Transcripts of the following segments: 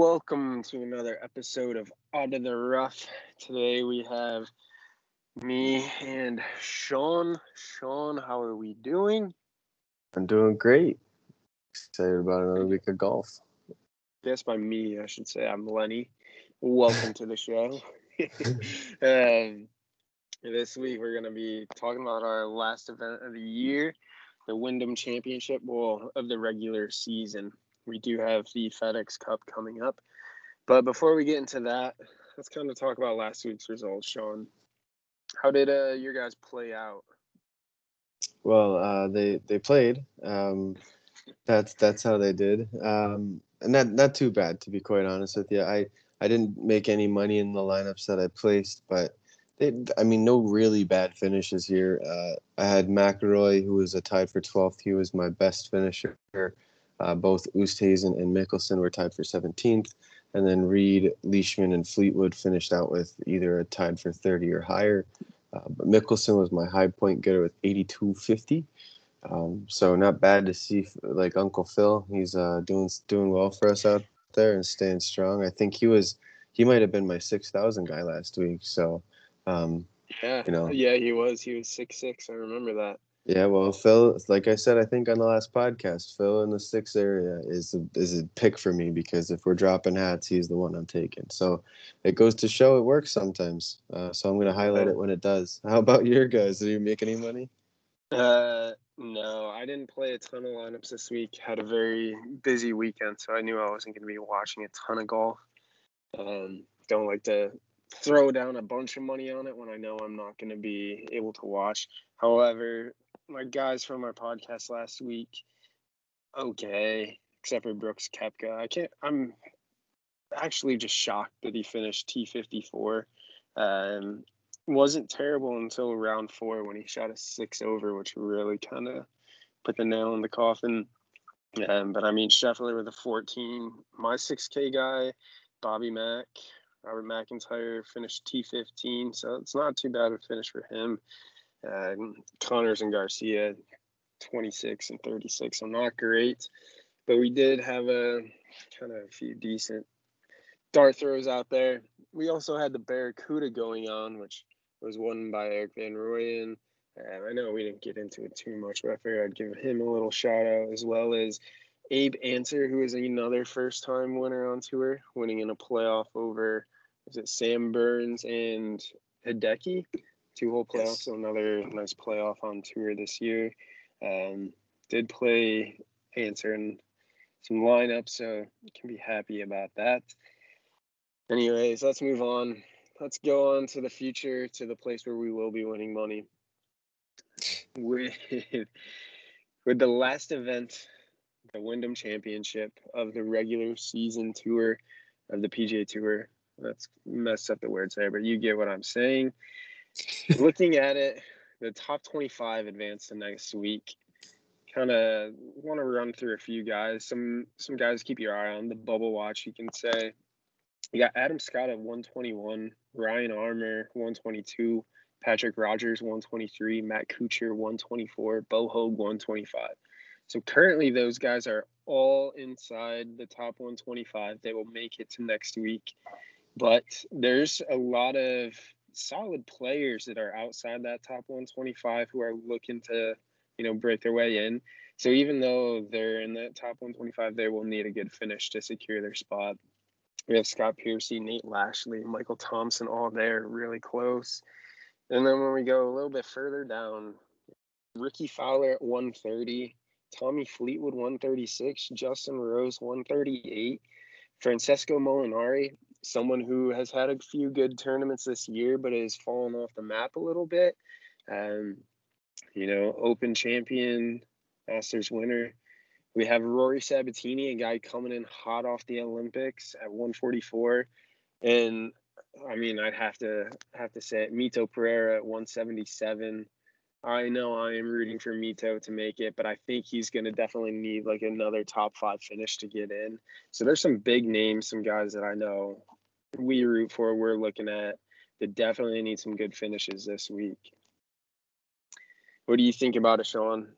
Welcome to another episode of Out of the Rough. Today we have me and Sean. Sean, how are we doing? I'm doing great. Excited about another week of golf. Guess by me, I should say I'm Lenny. Welcome to the show. um, this week we're going to be talking about our last event of the year, the Wyndham Championship, well, of the regular season we do have the FedEx Cup coming up. But before we get into that, let's kind of talk about last week's results, Sean. How did uh, your guys play out? Well, uh, they they played. Um, that's that's how they did, um, and not not too bad to be quite honest with you. I I didn't make any money in the lineups that I placed, but they, I mean, no really bad finishes here. Uh, I had McIlroy, who was a tied for 12th. He was my best finisher. Uh, both Oosthuizen and Mickelson were tied for 17th. And then Reed, Leishman, and Fleetwood finished out with either a tied for 30 or higher. Uh, but Mickelson was my high point getter with 82.50. Um, so not bad to see like Uncle Phil. He's uh, doing doing well for us out there and staying strong. I think he was he might have been my 6,000 guy last week. So um, yeah, you know, yeah, he was. He was six six. I remember that. Yeah, well, Phil, like I said, I think on the last podcast, Phil in the six area is a, is a pick for me because if we're dropping hats, he's the one I'm taking. So it goes to show it works sometimes. Uh, so I'm going to highlight it when it does. How about your guys? Did you make any money? Uh, no, I didn't play a ton of lineups this week. Had a very busy weekend, so I knew I wasn't going to be watching a ton of golf. Um, don't like to throw down a bunch of money on it when I know I'm not going to be able to watch. However, my guys from our podcast last week, okay, except for Brooks Koepka. I can't. I'm actually just shocked that he finished T fifty four. Um, wasn't terrible until round four when he shot a six over, which really kind of put the nail in the coffin. Um, but I mean, Scheffler with a 14. My 6K guy, Bobby Mack, Robert McIntyre finished T15, so it's not too bad a finish for him. Uh, Conners and Garcia, 26 and 36, so not great. But we did have a kind of a few decent dart throws out there. We also had the Barracuda going on, which was won by Erik Van Rooyen. Uh, I know we didn't get into it too much, but I figured I'd give him a little shout out as well as Abe Ancer, who is another first time winner on tour, winning in a playoff over is it Sam Burns and Hideki? Two whole playoffs, yes. so another nice playoff on tour this year. Um, did play Ancer in some lineups, so you can be happy about that. Anyways, let's move on. Let's go on to the future, to the place where we will be winning money. With with the last event the Wyndham Championship of the regular season tour of the PGA Tour. Let's mess up the words there, but you get what I'm saying. Looking at it, the top 25 advance to next week. Kind of want to run through a few guys. Some some guys keep your eye on the bubble watch. You can say you got Adam Scott at 121, Ryan Armour 122, Patrick Rodgers 123, Matt Kuchar 124, Bo Hoag 125. So currently, those guys are all inside the top 125. They will make it to next week. But there's a lot of solid players that are outside that top 125 who are looking to, you know, break their way in. So even though they're in the top 125, they will need a good finish to secure their spot. We have Scott Piercy, Nate Lashley, Michael Thompson, all there, really close. And then when we go a little bit further down, Rickie Fowler at 130, Tommy Fleetwood 136, Justin Rose 138, Francesco Molinari, someone who has had a few good tournaments this year but has fallen off the map a little bit. Um, you know, Open champion, Masters winner. We have Rory Sabatini, a guy coming in hot off the Olympics at 144, and I mean, I'd have to have to say it. Mito Pereira at 177. I know I am rooting for Mito to make it, but I think he's going to definitely need like another top five finish to get in. So there's some big names, some guys that I know we root for. We're looking at that definitely need some good finishes this week. What do you think about it, Sean?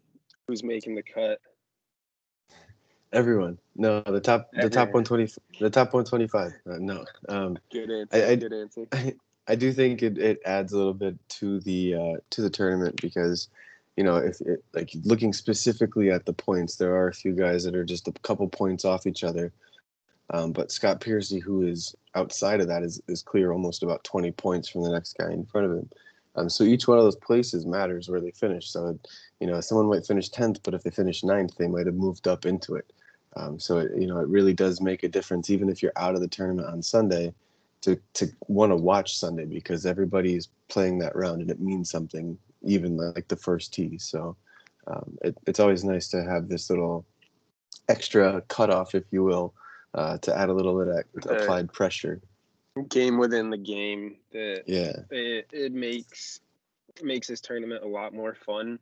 Who's making the cut? Everyone. No, the top the top 120 the top 125. Uh, no. Um good answer. I, I, good answer. I, I do think it, it adds a little bit to the uh, to the tournament because you know if it, like looking specifically at the points there are a few guys that are just a couple points off each other. Um, but Scott Piercy who is outside of that is, is clear almost about 20 points from the next guy in front of him. Um, so each one of those places matters where they finish. So you know someone might finish 10th but if they finish 9th they might have moved up into it. Um, so it, you know it really does make a difference even if you're out of the tournament on Sunday to to want to watch Sunday because everybody's playing that round and it means something, even like the first tee. So um, it, it's always nice to have this little extra cutoff, if you will, uh, to add a little bit of applied pressure. Game within the game. That yeah, it, it makes makes this tournament a lot more fun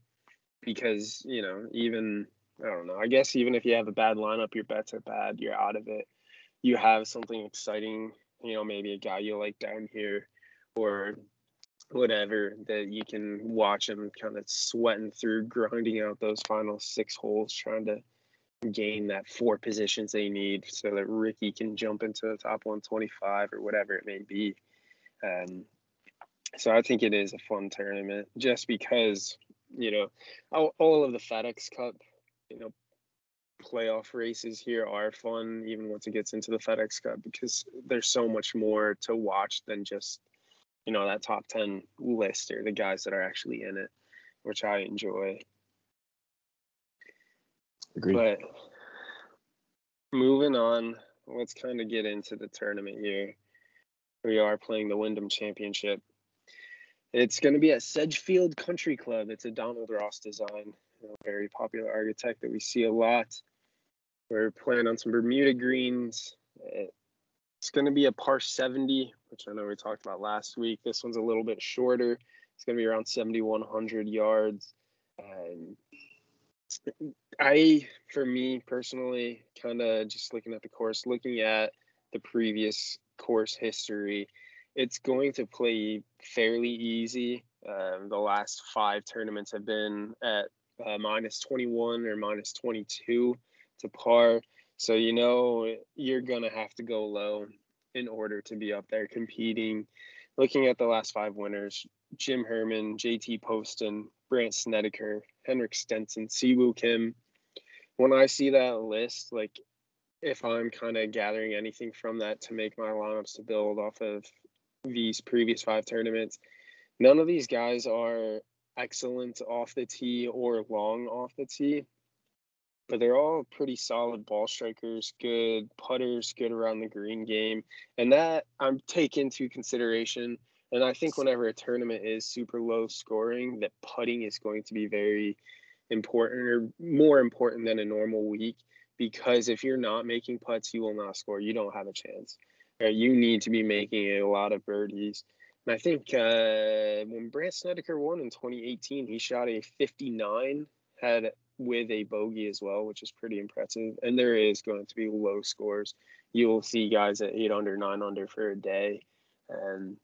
because you know even I don't know. I guess even if you have a bad lineup, your bets are bad. You're out of it. You have something exciting you know, maybe a guy you like down here or whatever that you can watch him kind of sweating through, grinding out those final six holes, trying to gain that four positions they need so that Rickie can jump into the top 125 or whatever it may be. Um, so I think it is a fun tournament just because, you know, all, all of the FedEx Cup, you know, playoff races here are fun, even once it gets into the FedEx Cup, because there's so much more to watch than just, you know, that top 10 list or the guys that are actually in it, which I enjoy. Agreed. But moving on, let's kind of get into the tournament here. We are playing the Wyndham Championship. It's going to be at Sedgefield Country Club. It's a Donald Ross design, a very popular architect that we see a lot. We're playing on some Bermuda greens. It's going to be a par 70, which I know we talked about last week. This one's a little bit shorter. It's going to be around 7,100 yards. Um, I, for me personally, kind of just looking at the course, looking at the previous course history, it's going to play fairly easy. Um, the last five tournaments have been at uh, minus 21 or minus 22 to par. So you know you're gonna have to go low in order to be up there competing. Looking at the last five winners, Jim Herman, JT Poston, Brandt Snedeker, Henrik Stenson, Siwoo Kim. When I see that list, like if I'm kind of gathering anything from that to make my lineups to build off of these previous five tournaments, none of these guys are excellent off the tee or long off the tee but they're all pretty solid ball strikers, good putters, good around the green game. And that I'm take into consideration. And I think whenever a tournament is super low scoring, that putting is going to be very important or more important than a normal week. Because if you're not making putts, you will not score. You don't have a chance. Right? You need to be making a lot of birdies. And I think uh, when Brandt Snedeker won in 2018, he shot a 59, had with a bogey as well, which is pretty impressive. And there is going to be low scores. You will see guys at eight under, nine under for a day. And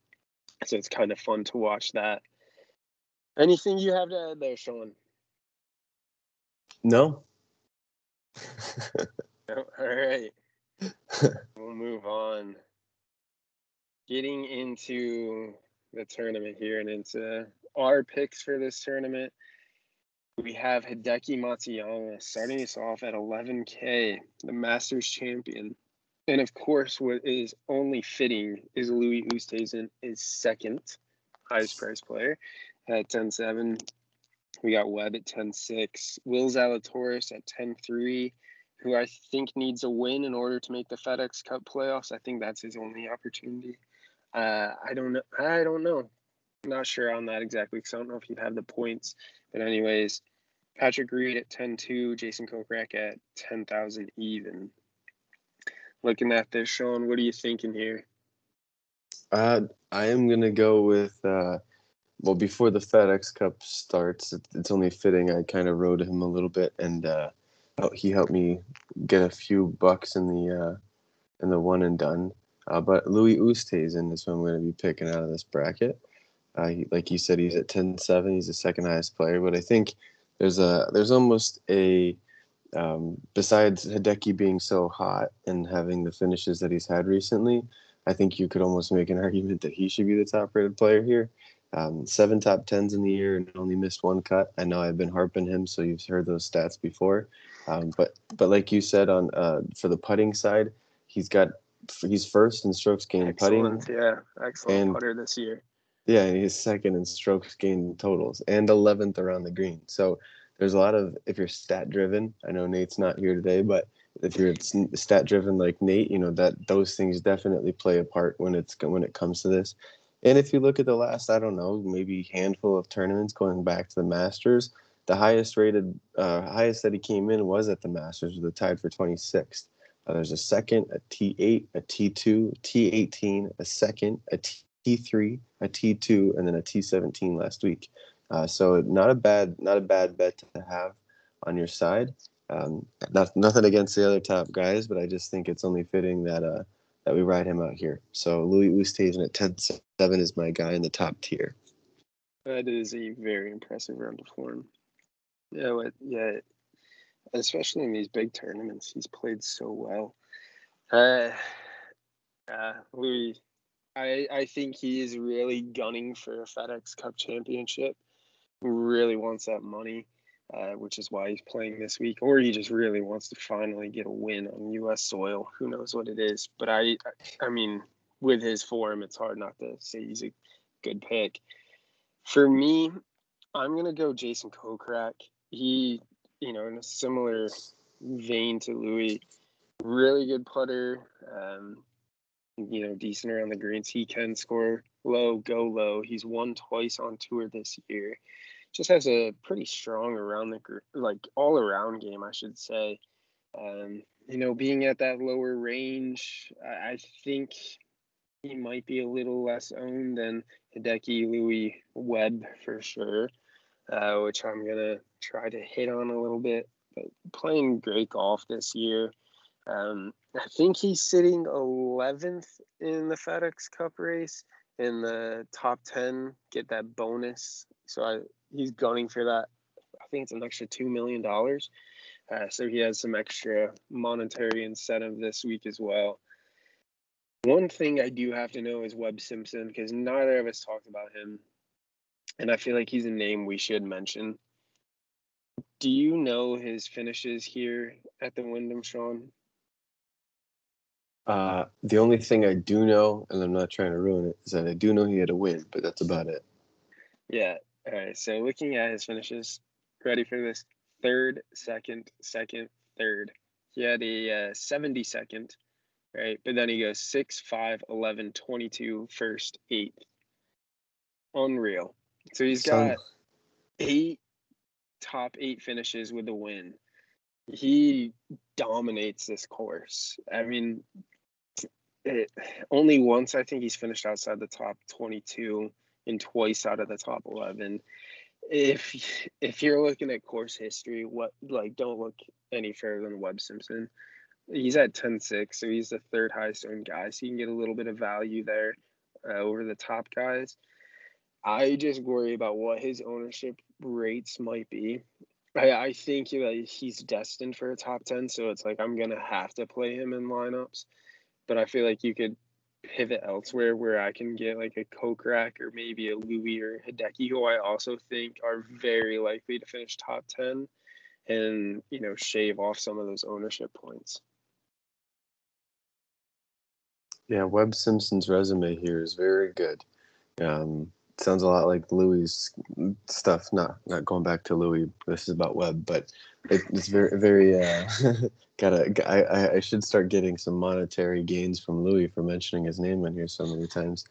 so it's kind of fun to watch that. Anything you have to add there, Sean? No. no? All right. we'll move on. Getting into the tournament here and into our picks for this tournament we have Hideki Matsuyama starting us off at 11K, the Masters champion. And of course, what is only fitting is Louis Oosthuizen is second highest price player at 10.7. We got Webb at 10.6. Will Zalatoris at 10.3, who I think needs a win in order to make the FedEx Cup playoffs. I think that's his only opportunity. Uh, I don't know. I don't know. Not sure on that exactly because I don't know if he'd have the points. But anyways, Patrick Reed at 10-2, Jason Kokrak at 10,000 even. Looking at this, Sean, what are you thinking here? Uh, I am gonna go with uh, well before the FedEx Cup starts. It, it's only fitting. I kind of rode him a little bit, and uh, he helped me get a few bucks in the uh, in the one and done. Uh, but Louis Oosthuizen is who I'm going to be picking out of this bracket. Uh, he, like you said, he's at 10-7. He's the second highest player, but I think there's a there's almost a um, besides Hideki being so hot and having the finishes that he's had recently, I think you could almost make an argument that he should be the top rated player here. Um, seven top tens in the year and only missed one cut. I know I've been harping him, so you've heard those stats before. Um, but but like you said on uh, for the putting side, he's got he's first in strokes gained putting. Yeah, excellent and, putter this year. Yeah, he's second in strokes gained totals and 11th around the green. So there's a lot of if you're stat driven. I know Nate's not here today, but if you're stat driven like Nate, you know that those things definitely play a part when it's when it comes to this. And if you look at the last, I don't know, maybe handful of tournaments going back to the Masters, the highest rated, uh, highest that he came in was at the Masters, with a tied for 26th. Uh, there's a second, a T8, a T2, T18, a second, a T3, a T2, and then a T17 last week. Uh, so not a bad, not a bad bet to have on your side. Um, not, nothing against the other top guys, but I just think it's only fitting that uh, that we ride him out here. So Louis Oosthuizen at 10-7 is my guy in the top tier. That is a very impressive round of form. Yeah, what, yeah, especially in these big tournaments, he's played so well. Uh, uh, Louis, I I think he is really gunning for a FedEx Cup championship. Really wants that money uh, which is why he's playing this week, or he just really wants to finally get a win on U.S. soil. Who knows what it is? But I, I mean, with his form, it's hard not to say he's a good pick. For me, I'm gonna go Jason Kokrak. He, you know, in a similar vein to Louis, really good putter. Um, you know, decent around the greens. He can score low, go low. He's won twice on tour this year just has a pretty strong around the like all around game, I should say. Um, you know, being at that lower range, I, think he might be a little less owned than Hideki Louis Webb for sure, uh, which I'm gonna try to hit on a little bit. But playing great golf this year. Um, I think he's sitting 11th in the FedEx Cup race in the top 10, get that bonus. So I, he's gunning for that. I think it's an extra two million dollars. Uh, so he has some extra monetary incentive this week as well. One thing I do have to know is Webb Simpson because neither of us talked about him, and I feel like he's a name we should mention. Do you know his finishes here at the Wyndham, Sean? Uh, the only thing I do know, and I'm not trying to ruin it, is that I do know he had a win, but that's about it. Yeah, all right, so looking at his finishes, ready for this? Third, second, second, third. He had a uh, 70 second, right? But then he goes 6, 5, 11, 22, first, eighth. Unreal. So he's got eight top eight finishes with a win. He dominates this course. I mean, it, only once I think he's finished outside the top 22 and twice out of the top 11 if if you're looking at course history what like don't look any further than webb simpson. He's at 10-6 so he's the third highest owned guy so you can get a little bit of value there uh, over the top guys. I just worry about what his ownership rates might be. I, I think that he's destined for a top 10 so it's like i'm gonna have to play him in lineups but i feel like you could pivot elsewhere where I can get like a Kokrak or maybe a Louis or Hideki, who I also think are very likely to finish top 10 and, you know, shave off some of those ownership points. Yeah, Webb Simpson's resume here is very good. Um, sounds a lot like Louis stuff. Not not going back to Louis. This is about Webb, but it, it's very very uh, gotta I, I should start getting some monetary gains from Louis for mentioning his name in here so many times.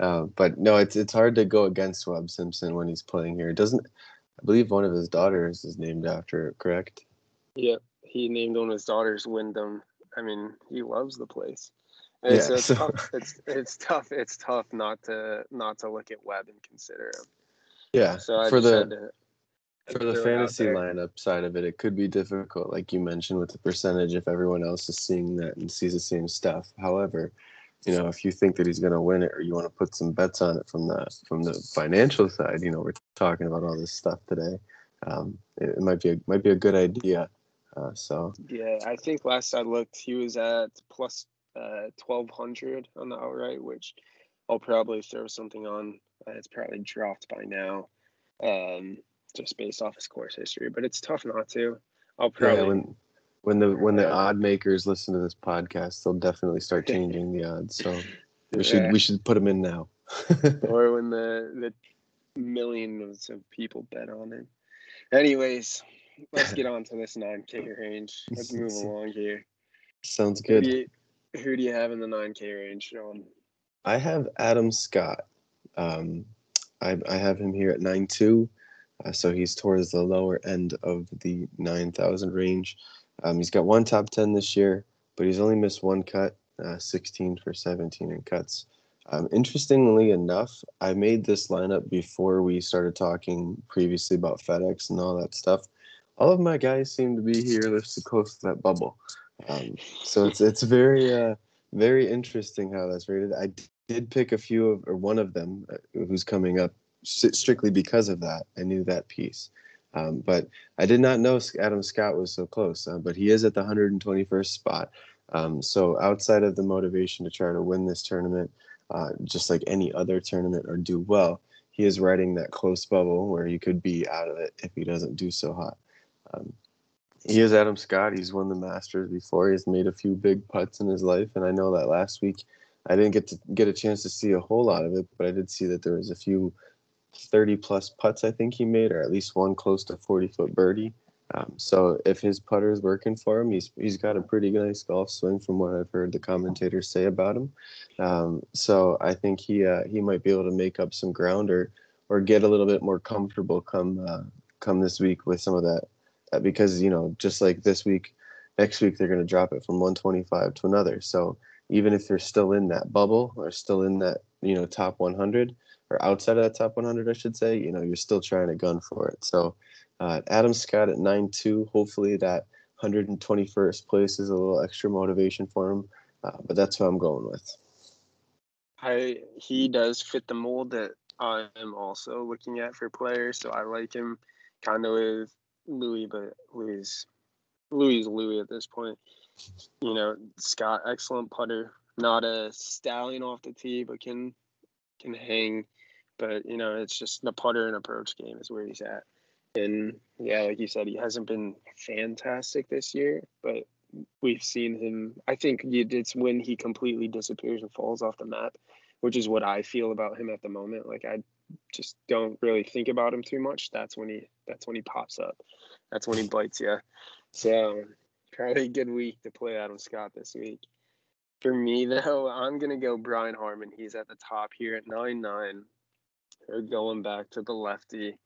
Uh, but no, it's it's hard to go against Webb Simpson when he's playing here. Doesn't I believe one of his daughters is named after it, correct? Yeah, he named one of his daughters Wyndham. I mean, he loves the place. And yeah, it's, so... tough. It's it's tough. It's tough not to not to look at Webb and consider him. Yeah. So I for the for the fantasy lineup side of it, it could be difficult, like you mentioned, with the percentage if everyone else is seeing that and sees the same stuff. However, you know, if you think that he's going to win it, or you want to put some bets on it from the from the financial side, you know, we're talking about all this stuff today. Um, it, it, might be a, might be a good idea Uh, so yeah, I think last I looked, he was at plus uh, twelve hundred on the outright, which I'll probably throw something on. Uh, it's probably dropped by now, um, just based off his course history. But it's tough not to. I'll probably yeah, when when the when the odd makers listen to this podcast, they'll definitely start changing the odds. So we should Yeah. we should put them in now. or when the the millions of people bet on it. Anyways, let's get on to this 9K range. Let's move along here. Sounds good. you, who do you have in the 9K range, Sean? I have Adam Scott. Um, I, I have him here at nine two, uh, so he's towards the lower end of the nine thousand range. Um, he's got one top ten this year, but he's only missed one cut, uh, sixteen for seventeen in cuts. Um, interestingly enough, I made this lineup before we started talking previously about FedEx and all that stuff. All of my guys seem to be here this close to that bubble, um, so it's it's very uh, very interesting how that's rated. I did pick a few of or one of them uh, who's coming up strictly because of that. I knew that piece. Um, but I did not know Adam Scott was so close, uh, but he is at the 121st spot. Um, so outside of the motivation to try to win this tournament, uh, just like any other tournament or do well, he is riding that close bubble where he could be out of it if he doesn't do so hot. Um, he is Adam Scott. He's won the Masters before. He's made a few big putts in his life, and I know that last week I didn't get to get a chance to see a whole lot of it, but I did see that there was a few 30 plus putts I think he made, or at least one close to 40 foot birdie. Um, so if his putter is working for him, he's he's got a pretty nice golf swing from what I've heard the commentators say about him. Um, so I think he uh, he might be able to make up some ground or or get a little bit more comfortable come uh, come this week with some of that because you know just like this week, next week they're going to drop it from 125 to another. So even if you're still in that bubble or still in that you know top 100 or outside of that top 100 i should say you know you're still trying to gun for it so uh, adam scott at 9-2 hopefully that 121st place is a little extra motivation for him uh, but that's who i'm going with I he does fit the mold that I am also looking at for players, so I like him kind of with Louis, but Louis is- Louis Louis at this point. You know, Scott, excellent putter, not a stallion off the tee, but can can hang. But you know, it's just the putter and approach game is where he's at. And yeah, like you said, he hasn't been fantastic this year, but we've seen him. I think it's when he completely disappears and falls off the map, which is what I feel about him at the moment. Like I just don't really think about him too much. That's when he that's when he pops up. That's when he bites you. So probably a good week to play Adam Scott this week. For me though, I'm gonna go Brian Harman. He's at the top here at nine nine. They're going back to the lefty.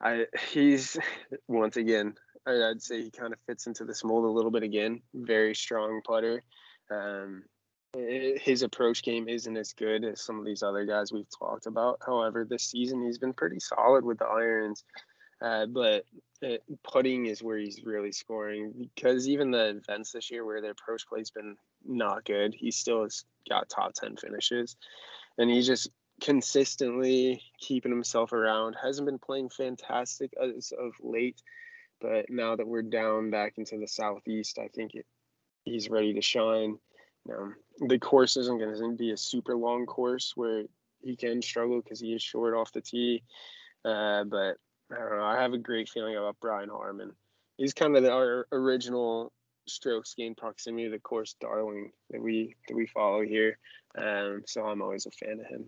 I he's once again I'd say he kind of fits into this mold a little bit again. Very strong putter. Um, his approach game isn't as good as some of these other guys we've talked about. However, this season he's been pretty solid with the irons. Uh, but uh, putting is where he's really scoring because even the events this year where the approach play's been not good, he still has got top 10 finishes. And he's just consistently keeping himself around. Hasn't been playing fantastic as of late, but now that we're down back into the southeast, I think it, he's ready to shine. Um, the course isn't going to be a super long course where he can struggle because he is short off the tee. Uh, but I don't know. I have a great feeling about Brian Harman. He's kind of the, our original strokes gain proximity to the course darling that we that we follow here. Um, so I'm always a fan of him.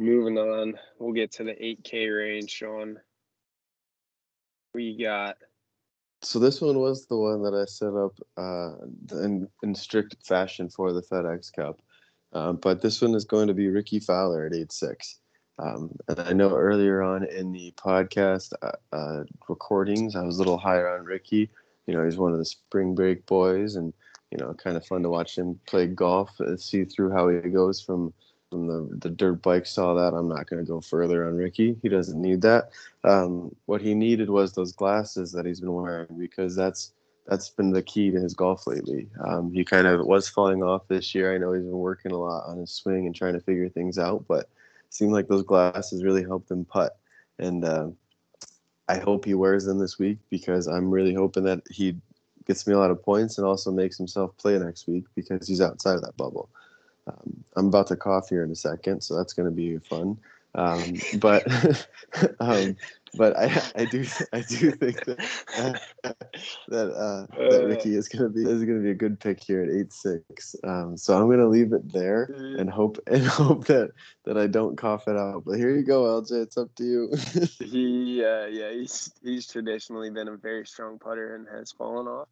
Moving on, we'll get to the 8K range, Sean. We got so this one was the one that i set up uh, in, in strict fashion for the fedex cup. Um, but this one is going to be rickie fowler at 8-6 um, and i know earlier on in the podcast uh, uh, recordings i was a little higher on ricky. You know he's one of the spring break boys and you know kind of fun to watch him play golf uh, see through how he goes from from the, the dirt bike saw that i'm not going to go further on rickie he doesn't need that um, what he needed was those glasses that he's been wearing because that's that's been the key to his golf lately. Um, he kind of was falling off this year. I know he's been working a lot on his swing and trying to figure things out, but seemed like those glasses really helped him putt. And uh, I hope he wears them this week because I'm really hoping that he gets me a lot of points and also makes himself play next week because he's outside of that bubble. Um, I'm about to cough here in a second, so that's going to be fun. Um, but um, but I I do I do think that uh, that uh, that Rickie is gonna be is gonna be a good pick here at eight six. Um, so I'm gonna leave it there and hope and hope that that I don't cough it out. But here you go, LJ. It's up to you. he uh, yeah he's he's traditionally been a very strong putter and has fallen off,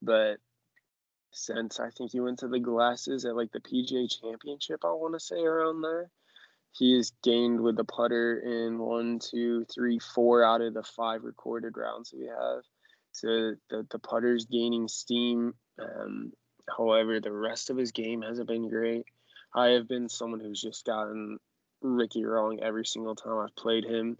but since I think he went to the glasses at like the PGA Championship, I want to say around there he has gained with the putter in one, two, three, four out of the five recorded rounds we have. So the, the putter's gaining steam. Um, however, the rest of his game hasn't been great. I have been someone who's just gotten Rickie wrong every single time I've played him.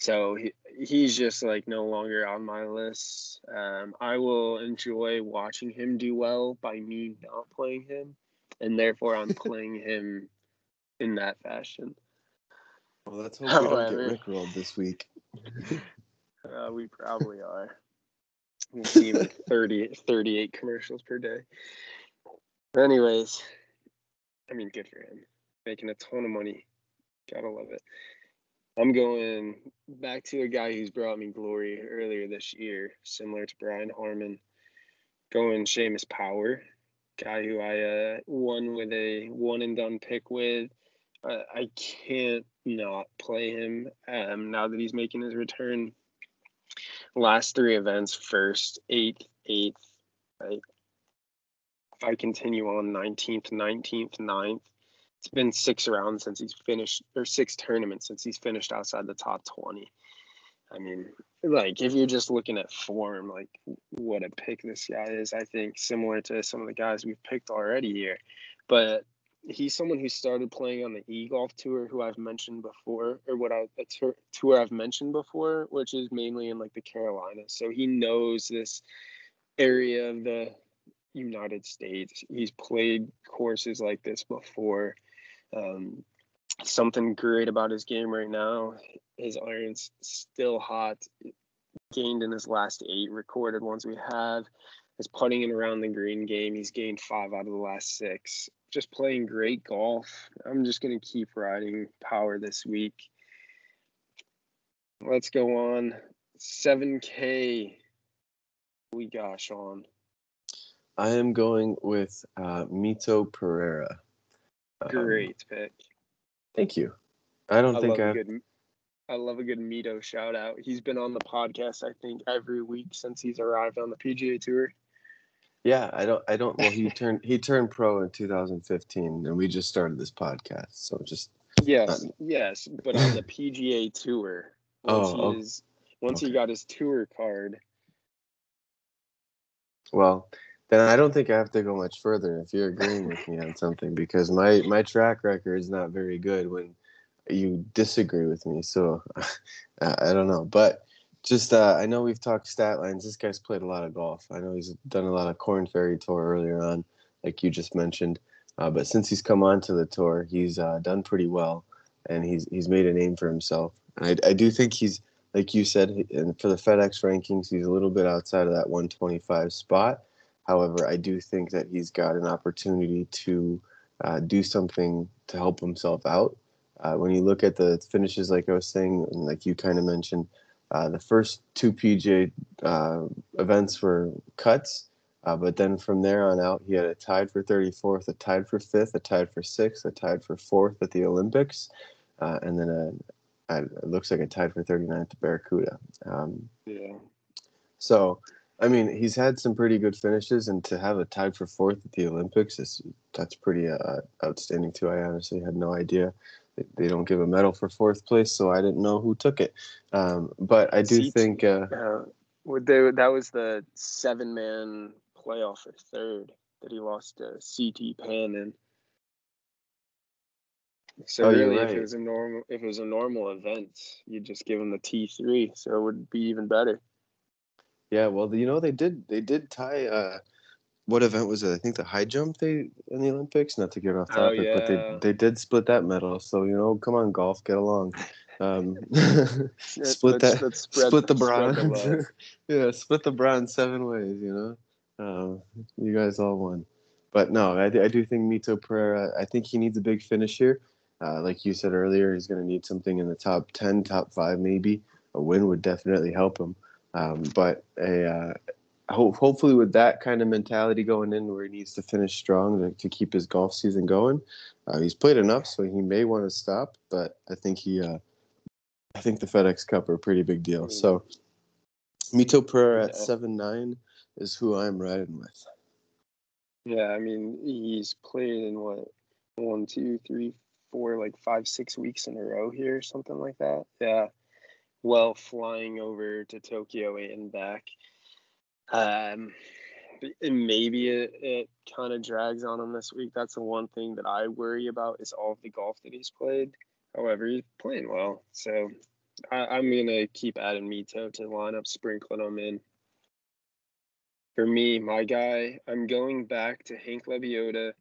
So he, he's just like no longer on my list. Um, I will enjoy watching him do well by me not playing him, and therefore I'm playing him in that fashion. Well, let's hope However, we don't get rickrolled this week. uh, we probably are. We'll see like 30, 38 commercials per day. Anyways, I mean, good for him. Making a ton of money. Gotta love it. I'm going back to a guy who's brought me glory earlier this year, similar to Brian Harman. Going Seamus Power, guy who I uh, won with a one and done pick with. I, I can't not play him um, now that he's making his return. Last three events first, eighth, eighth. Right? If I continue on 19th, 19th, 9th, it's been six rounds since he's finished, or six tournaments since he's finished outside the top 20. I mean, like if you're just looking at form, like what a pick this guy is, I think similar to some of the guys we've picked already here. But he's someone who started playing on the e golf tour, who I've mentioned before, or what I a tour, tour I've mentioned before, which is mainly in like the Carolinas. So he knows this area of the United States. He's played courses like this before. Um, something great about his game right now. His iron's still hot. Gained in his last eight recorded ones we have. His putting and around the green game, he's gained five out of the last six just playing great golf. I'm just going to keep riding power this week. Let's go on. 7K. We got Sean. I am going with uh, Mito Pereira. Um, great pick. Thank you. I don't I think I. Good, I love a good Mito shout out. He's been on the podcast, I think, every week since he's arrived on the PGA Tour. Yeah, I don't. I don't. Well, he turned he turned pro in 2015, and we just started this podcast. So just yes, yes, but on the PGA Tour, once oh, he is, once okay. he got his tour card. Well, then I don't think I have to go much further if you're agreeing with me on something because my my track record is not very good when you disagree with me. So I don't know, but just uh, I know we've talked stat lines. This guy's played a lot of golf. I know he's done a lot of Corn Ferry Tour earlier on, like you just mentioned. Uh, but since he's come onto the tour, he's uh, done pretty well, and he's he's made a name for himself. And I, I do think he's like you said, and for the FedEx rankings, he's a little bit outside of that 125 spot. However, I do think that he's got an opportunity to uh, do something to help himself out. Uh, when you look at the finishes, like I was saying, and like you kind of mentioned, uh, the first two PJ uh, events were cuts, uh, but then from there on out, he had a tied for 34th, a tied for fifth, a tied for sixth, a tied for fourth at the Olympics, uh, and then a, a, it looks like a tied for 39th at Barracuda. Um, yeah. So, I mean, he's had some pretty good finishes, and to have a tied for fourth at the Olympics is that's pretty uh, outstanding too. I honestly had no idea they don't give a medal for fourth place, so I didn't know who took it. Um, but I do think uh, uh, they, that was the seven man playoff for third that he lost to CT Pan in. So oh, really, right. if it was a normal if it was a normal event, you'd just give him the T three, so it would be even better. Yeah, well, you know they did they did tie uh, what event was it? I think the high jump they in the Olympics. Not to get off oh, topic, oh, yeah. but they they did split that medal. So you know, come on, golf, get along. Um, split let's- that, let's spread- split the bronze. yeah, split the bronze seven ways. You know, um, you guys all won. But no, I, I do think Mito Pereira. I think he needs a big finish here. Uh, like you said earlier, he's going to need something in the top ten, top five, maybe. A win would definitely help him. Um, but a uh, hope, hopefully with that kind of mentality going in, where he needs to finish strong to, to keep his golf season going. Uh, he's played enough, so he may want to stop. But I think he, uh, I think the FedEx Cup are a pretty big deal. So Mito Pereira at seven nine is who I'm riding with. Yeah, I mean, he's played in what one, two, three, four, like five, six weeks in a row here, something like that. Yeah. Well, flying over to Tokyo and back. Um, and maybe it, it kind of drags on him this week. That's the one thing that I worry about is all of the golf that he's played. However, he's playing well, so I, I'm gonna keep adding Mito to the lineup, sprinkling him in. For me, my guy, I'm going back to Hank Lebioda.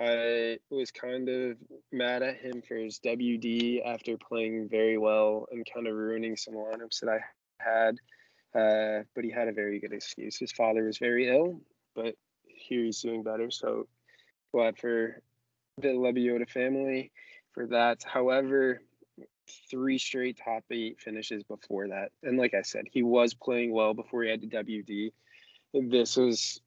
I was kind of mad at him for his WD after playing very well and kind of ruining some lineups that I had. Uh, but he had a very good excuse. His father was very ill, but here he's doing better. So glad for the Lebioda family for that. However, three straight top eight finishes before that. And like I said, he was playing well before he had the WD. This was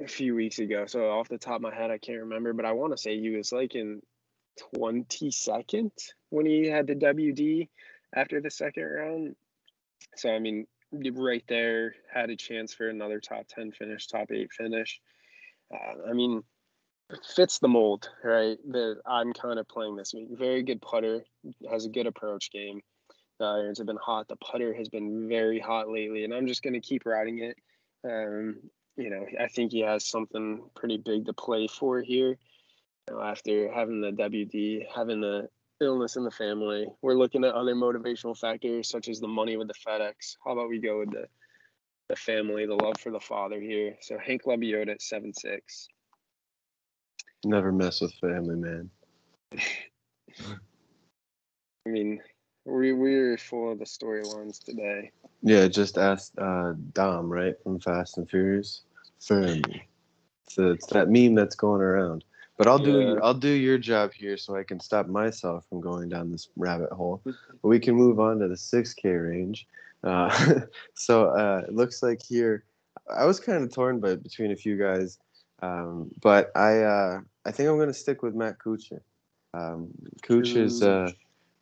a few weeks ago. So off the top of my head, I can't remember, but I want to say he was like in 22nd when he had the WD after the second round. So, I mean, right there had a chance for another top 10 finish, top eight finish. Uh, I mean, fits the mold, right? That I'm kind of playing this week. Very good putter, has a good approach game. The irons have been hot. The putter has been very hot lately, and I'm just going to keep riding it. Um, you know, I think he has something pretty big to play for here. You know, after having the WD, having the illness in the family, we're looking at other motivational factors such as the money with the FedEx. How about we go with the the family, the love for the father here? So Hank Lebioda at seven six. Never mess with family, man. I mean, we we're full of the storylines today. Yeah, just asked uh, Dom, right, from Fast and Furious. Family. So it's that meme that's going around. But I'll do Yeah. I'll do your job here so I can stop myself from going down this rabbit hole. But we can move on to the 6K range. Uh, so uh, it looks like here, I was kind of torn by between a few guys, um, but I uh, I think I'm gonna stick with Matt Kuchar. Um, Kuch is uh,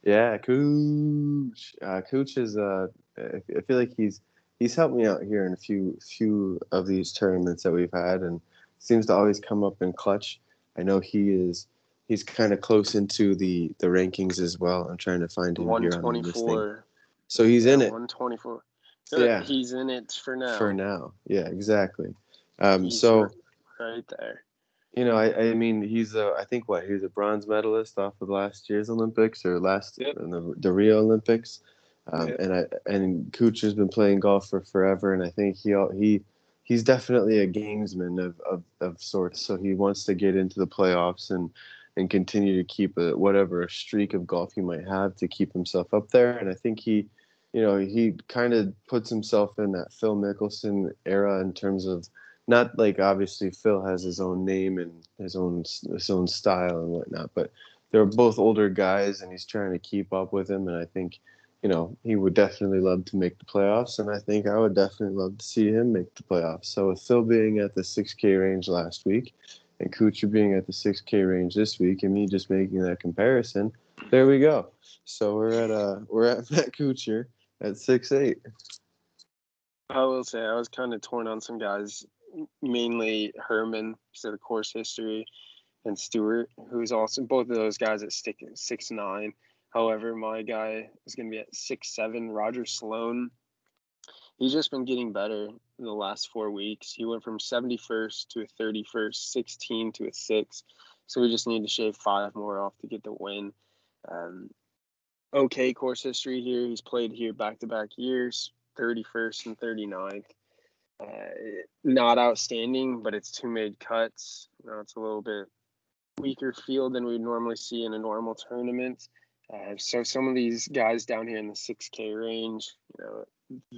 yeah, Cooch. Uh, Cooch is. Uh, I feel like he's he's helped me out here in a few few of these tournaments that we've had, and seems to always come up in clutch. I know he is. He's kind of close into the the rankings as well. I'm trying to find him One here on thing. four. So he's in it One twenty four. Yeah. He's in it for now. for now. Yeah, exactly. Um, He's so right there. You know, I, I mean, he's a, I think what he's a bronze medalist off of last year's Olympics or last Yep. in the, the Rio Olympics, um, Yep. and I and Kuchar's been playing golf for forever, and I think he he he's definitely a gamesman of, of, of sorts. So he wants to get into the playoffs and and continue to keep a whatever streak of golf he might have to keep himself up there. And I think he, you know, he kind of puts himself in that Phil Mickelson era in terms of not like obviously Phil has his own name and his own his own style and whatnot, but they're both older guys, and he's trying to keep up with him. And I think, you know, he would definitely love to make the playoffs, and I think I would definitely love to see him make the playoffs. So with Phil being at the 6K range last week, and Kuchar being at the 6K range this week, and me just making that comparison, there we go. So we're at uh we're at Matt Kuchar at six eight. I will say I was kind of torn on some guys, mainly Herman, so the course history, and Stewart, who's also both of those guys at stick six nine. However, my guy is going to be at six seven. Roger Sloan. He's just been getting better in the last four weeks. He went from 71st to a 31st, 16 to a six. So we just need to shave five more off to get the win. Um, okay course history here. He's played here back to back years, 31st and 39th. Not outstanding, but it's two made cuts. Know, it's a little bit weaker field than we would normally see in a normal tournament. Uh, so some of these guys down here in the 6K range, you know,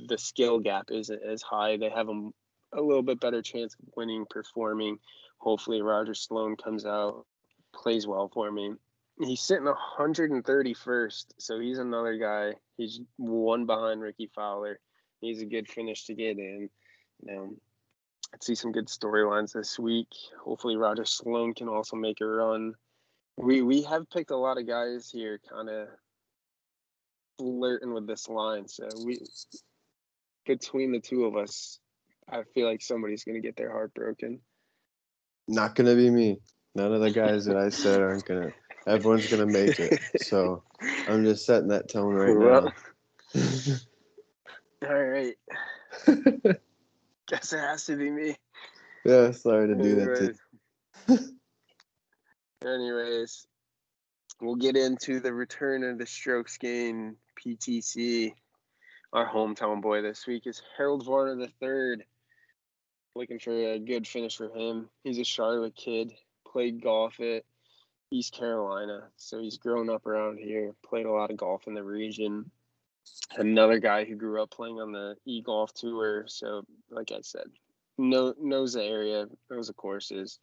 the skill gap isn't as high. They have a, a little bit better chance of winning, performing. Hopefully, Roger Sloan comes out, plays well for me. He's sitting 131st, so he's another guy. He's one behind Rickie Fowler. He's a good finish to get in. You know, I'd see some good storylines this week. Hopefully, Roger Sloan can also make a run. We we have picked a lot of guys here, kind of flirting with this line. So we between the two of us, I feel like somebody's gonna get their heart broken. Not gonna be me. None of the guys that I said aren't gonna. Everyone's gonna make it. So I'm just setting that tone right well, now. all right. Guess it has to be me. Yeah, sorry to do that to Anyways, we'll get into the return of the strokes gain PTC. Our hometown boy this week is Harold Varner III. Looking for a good finish for him. He's a Charlotte kid, played golf at East Carolina, so he's grown up around here, played a lot of golf in the region. Another guy who grew up playing on the e golf tour, so like I said, know, knows the area, knows the courses.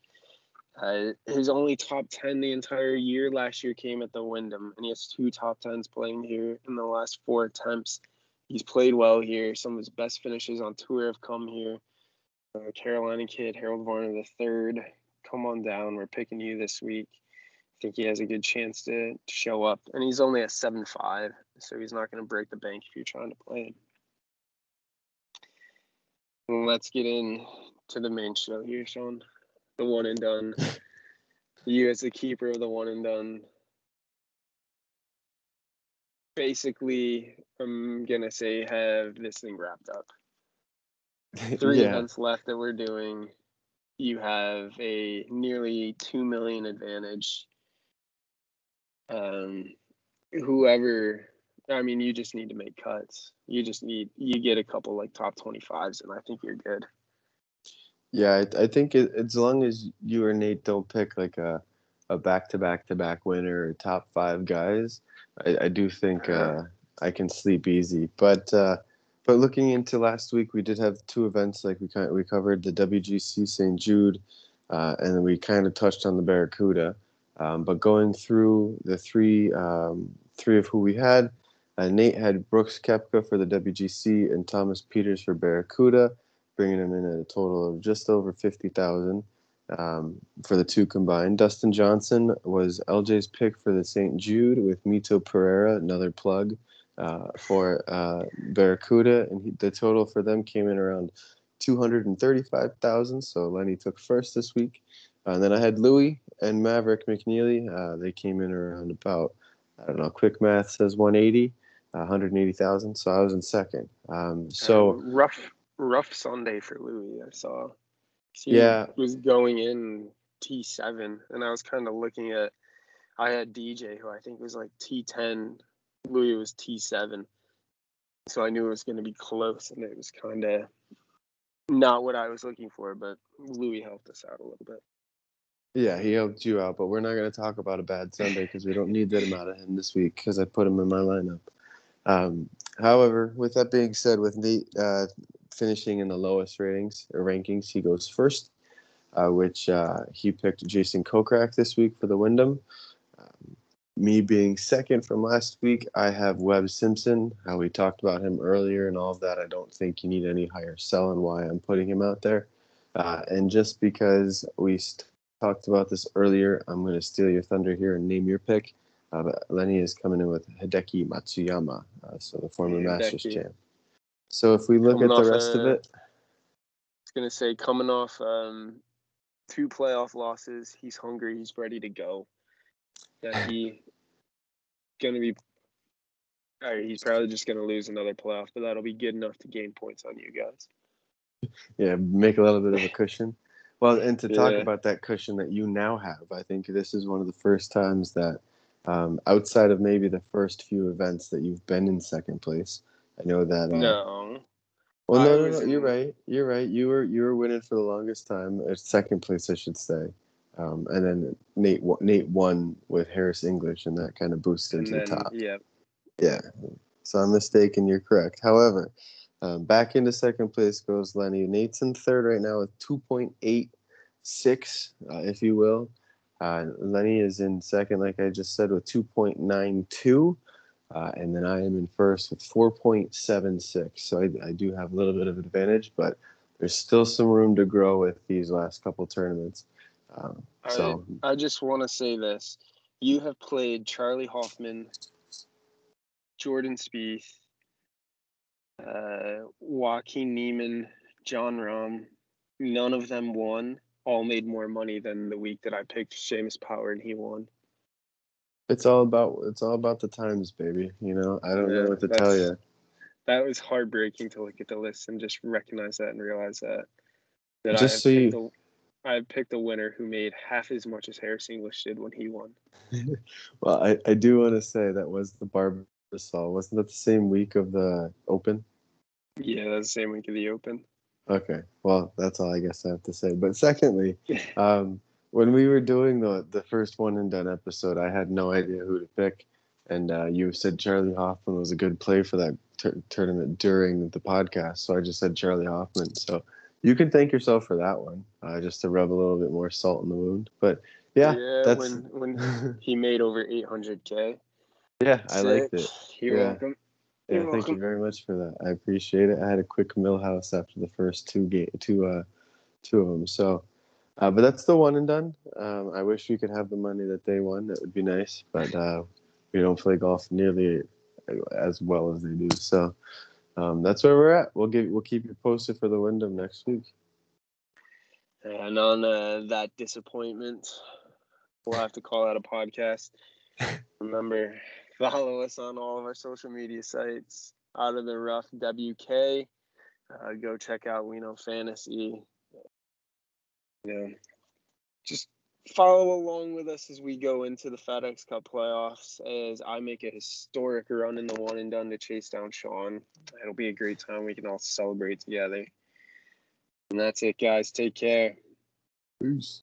Uh, his only top 10 the entire year last year came at the Wyndham, and he has two top 10s playing here in the last four attempts. He's played well here. Some of his best finishes on tour have come here. Uh, Carolina kid, Harold Varner the third. Come on down. We're picking you this week. I think he has a good chance to, to show up. And he's only a 7 5, so he's not going to break the bank if you're trying to play him. let's get in to the main show here, Sean the one and done. you as the keeper of the one and done. Basically, I'm gonna say have this thing wrapped up. Three yeah. events left that we're doing. You have a nearly two million advantage. Um, whoever I mean, you just need to make cuts. You just need you get a couple like top twenty fives, and I think you're good. Yeah, I, I think it, as long as you or Nate don't pick like a a back to back to back winner or top five guys, I, I do think uh, I can sleep easy. But uh, but looking into last week, we did have two events. Like we kind of, we covered the WGC St. Jude, uh, and we kind of touched on the Barracuda. Um, but going through the three um, three of who we had, uh, Nate had Brooks Koepka for the WGC and Thomas Pieters for Barracuda bringing him in at a total of just over 50,000 um, for the two combined. Dustin Johnson was LJ's pick for the St. Jude with Mito Pereira, another plug uh, for uh, Barracuda, and he, the total for them came in around 235,000. So Lenny took first this week. Uh, and then I had Louis and Maverick McNealy. Uh, they came in around about, I don't know, quick math says 180. 180,000. So I was in second. Um, so um, rough rough Sunday for Louis. I saw. He yeah, was going in T seven, and I was kind of looking at. I had DJ, who I think was like T ten. Louis was T seven, so I knew it was going to be close, and it was kind of not what I was looking for. But Louis helped us out a little bit. Yeah, he helped you out, but we're not going to talk about a bad Sunday because we don't need that amount of him this week because I put him in my lineup. Um, however, with that being said, with Nate uh, finishing in the lowest ratings or rankings. He goes first, uh, which uh, he picked Jason Kokrak this week for the Wyndham. Um, me being second from last week, I have Webb Simpson. How we talked about him earlier and all of that. I don't think you need any higher sell and why I'm putting him out there. Uh, and just because we st- talked about this earlier, I'm going to steal your thunder here and name your pick. Uh, but Lenny is coming in with Hideki Matsuyama, uh, so the former Hideki. Masters champ. So if we look coming at the rest a, of it, I was gonna say coming off um, two playoff losses, he's hungry, he's ready to go. That he gonna be. All right, he's probably just gonna lose another playoff, but that'll be good enough to gain points on you guys. Yeah, make a little bit of a cushion. Well, and to talk yeah. about that cushion that you now have, I think this is one of the first times that, um, outside of maybe the first few events, that you've been in second place. I know that. Uh, no. Well, no, no, no. You're right. You're right. You were you were winning for the longest time. Or second place, I should say. Um, and then Nate Nate won with Harris English, and that kind of boosted to the top. yeah, Yeah. So I'm mistaken. You're correct. However, um, back into second place goes Lenny. Nate's in third right now with 2.86, uh, if you will. Uh, Lenny is in second, like I just said, with 2.92. Uh, and then I am in first with 4.76. So I, I do have a little bit of advantage, but there's still some room to grow with these last couple tournaments. Um, so I just want to say this: you have played Charley Hoffman, Jordan Spieth, uh, Joaquin Niemann, Jon Rahm. None of them won. All made more money than the week that I picked Seamus Power and he won. it's all about it's all about the times, baby. You know, I don't Yeah, know what to tell you. That was heartbreaking to look at the list and just recognize that and realize that that I Just have so picked you- a, I picked a winner who made half as much as Harris English did when he won. Well, I, I do want to say that was the Barbasol. Wasn't that the same week of the Open? Yeah, that's the same week of the Open. Okay. Well, that's all I guess I have to say. But secondly, um, when we were doing the the first one and done episode, I had no idea who to pick, and uh, you said Charley Hoffman was a good play for that tur tournament during the podcast, so I just said Charley Hoffman. So you can thank yourself for that one, uh, just to rub a little bit more salt in the wound. But yeah, that's when when he made over 800k. Yeah, I liked it. You're Yeah. welcome. Yeah, You're thank you very much for that. I appreciate it. I had a quick millhouse after the first two game, two uh, two of them. So, uh, but that's the one and done. Um, I wish we could have the money that they won. That would be nice, but uh, we don't play golf nearly as well as they do. So, um, that's where we're at. We'll give we'll keep you posted for the Wyndham next week. And on uh, that disappointment, we'll have to call out a podcast. Remember, follow us on all of our social media sites. Out of the Rough WK. Uh, go check out We Know Fantasy. Know, just follow along with us as we go into the FedEx Cup playoffs. As I make a historic run in the one and done to chase down Sean. It'll be a great time. We can all celebrate together. And that's it, guys. Take care. Peace.